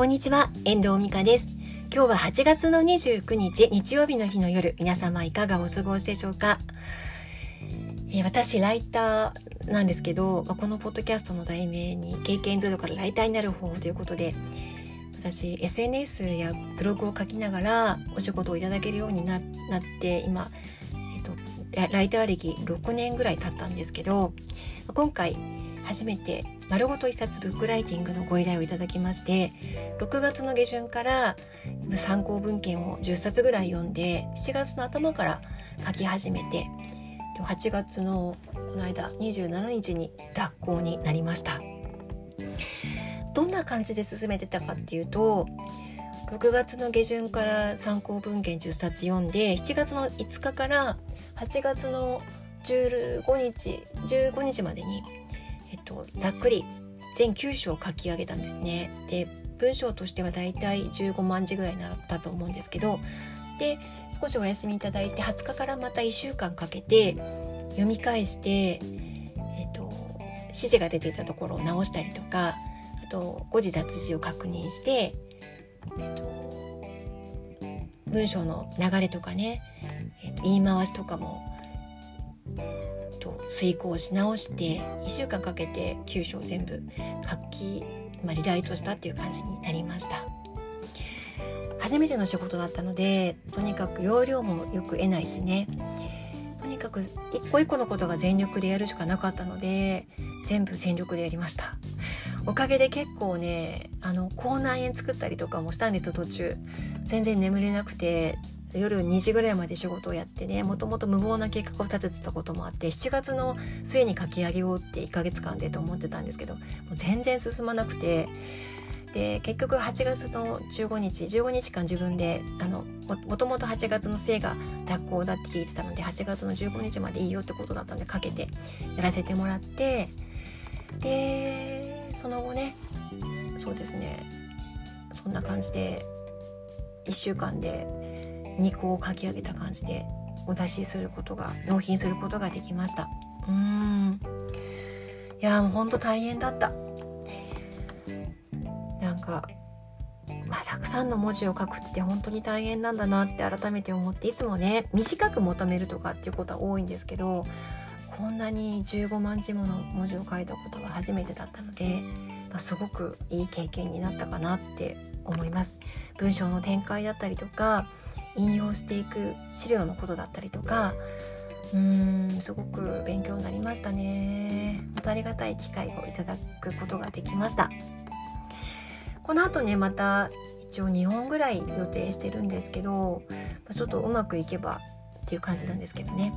こんにちは、遠藤美香です。今日は8月の29日、日曜日の日の夜、皆様いかがお過ごしでしょうか？えー、私、ライターなんですけど、このポッドキャストの題名に経験ゼロからライターになる方ということで、私 SNS やブログを書きながらお仕事をいただけるようになって今、えっと、ライター歴6年ぐらい経ったんですけど今回初めて丸ごと一冊ブックライティングのご依頼をいただきまして6月の下旬から参考文献を10冊ぐらい読んで7月の頭から書き始めて8月のこの間27日に脱行になりました。どんな感じで進めてたかっていうと6月の下旬から参考文献10冊読んで7月の5日から8月の15日15日までにと、ざっくり全9章書き上げたんですね。で文章としてはだいたい15万字ぐらいになったと思うんですけどで少しお休みいただいて20日からまた1週間かけて読み返して、えっと、指示が出ていたところを直したりとかあと誤字脱字を確認して、えっと、文章の流れとかね、えっと、言い回しとかもと遂行し直して1週間かけて9章全部書き、まあ、リライトしたっていう感じになりました。初めての仕事だったのでとにかく容量もよく得ないしね。とにかく一個一個のことが全力でやるしかなかったので全部全力でやりました。おかげで結構ねあの口内炎作ったりとかもしたんです途中。全然眠れなくて夜2時ぐらいまで仕事をやってねもともと無謀な計画を立ててたこともあって7月の末に書き上げようって1ヶ月間でと思ってたんですけどもう全然進まなくてで結局8月の15日15日間自分であのもともと8月の末が脱行だって聞いてたので8月の15日までいいよってことだったんでかけてやらせてもらってでその後ねそうですねそんな感じで1週間で肉をかき上げた感じでお出しすることが納品することができました。うん。いやもうほんと大変だった。なんかまあ、たくさんの文字を書くって本当に大変なんだなって改めて思っていつもね短く求めるとかっていうことは多いんですけどこんなに15万字もの文字を書いたことが初めてだったので、まあ、すごくいい経験になったかなって思います。文章の展開だったりとか引用していく資料のことだったりとかうーんすごく勉強になりましたね。本当ありがたい機会をいただくことができました。この後ねまた一応2本ぐらい予定してるんですけどちょっとうまくいけばっていう感じなんですけどね。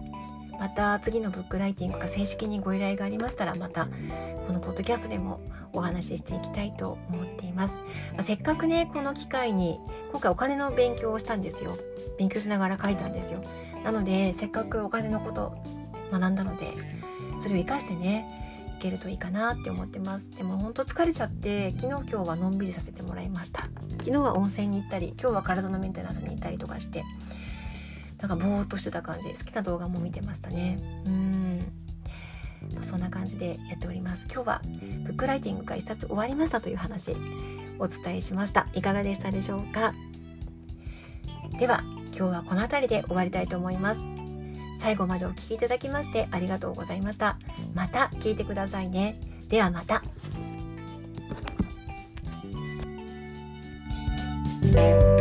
また次のブックライティングが正式にご依頼がありましたらまたこのポッドキャストでもお話ししていきたいと思っています、まあ、せっかくねこの機会に今回お金の勉強をしたんですよ。勉強しながら書いたんですよ。なのでせっかくお金のこと学んだのでそれを生かしてねいけるといいかなって思ってます。でも本当疲れちゃって昨日今日はのんびりさせてもらいました。昨日は温泉に行ったり今日は体のメンテナンスに行ったりとかしてなんかぼーっとしてた感じ好きな動画も見てましたね。うん。そんな感じでやっております。今日はブックライティングが一冊終わりましたという話お伝えしました。いかがでしたでしょうか？では今日はこの辺りで終わりたいと思います。最後までお聴きいただきましてありがとうございました。また聞いてくださいね。ではまた。thank you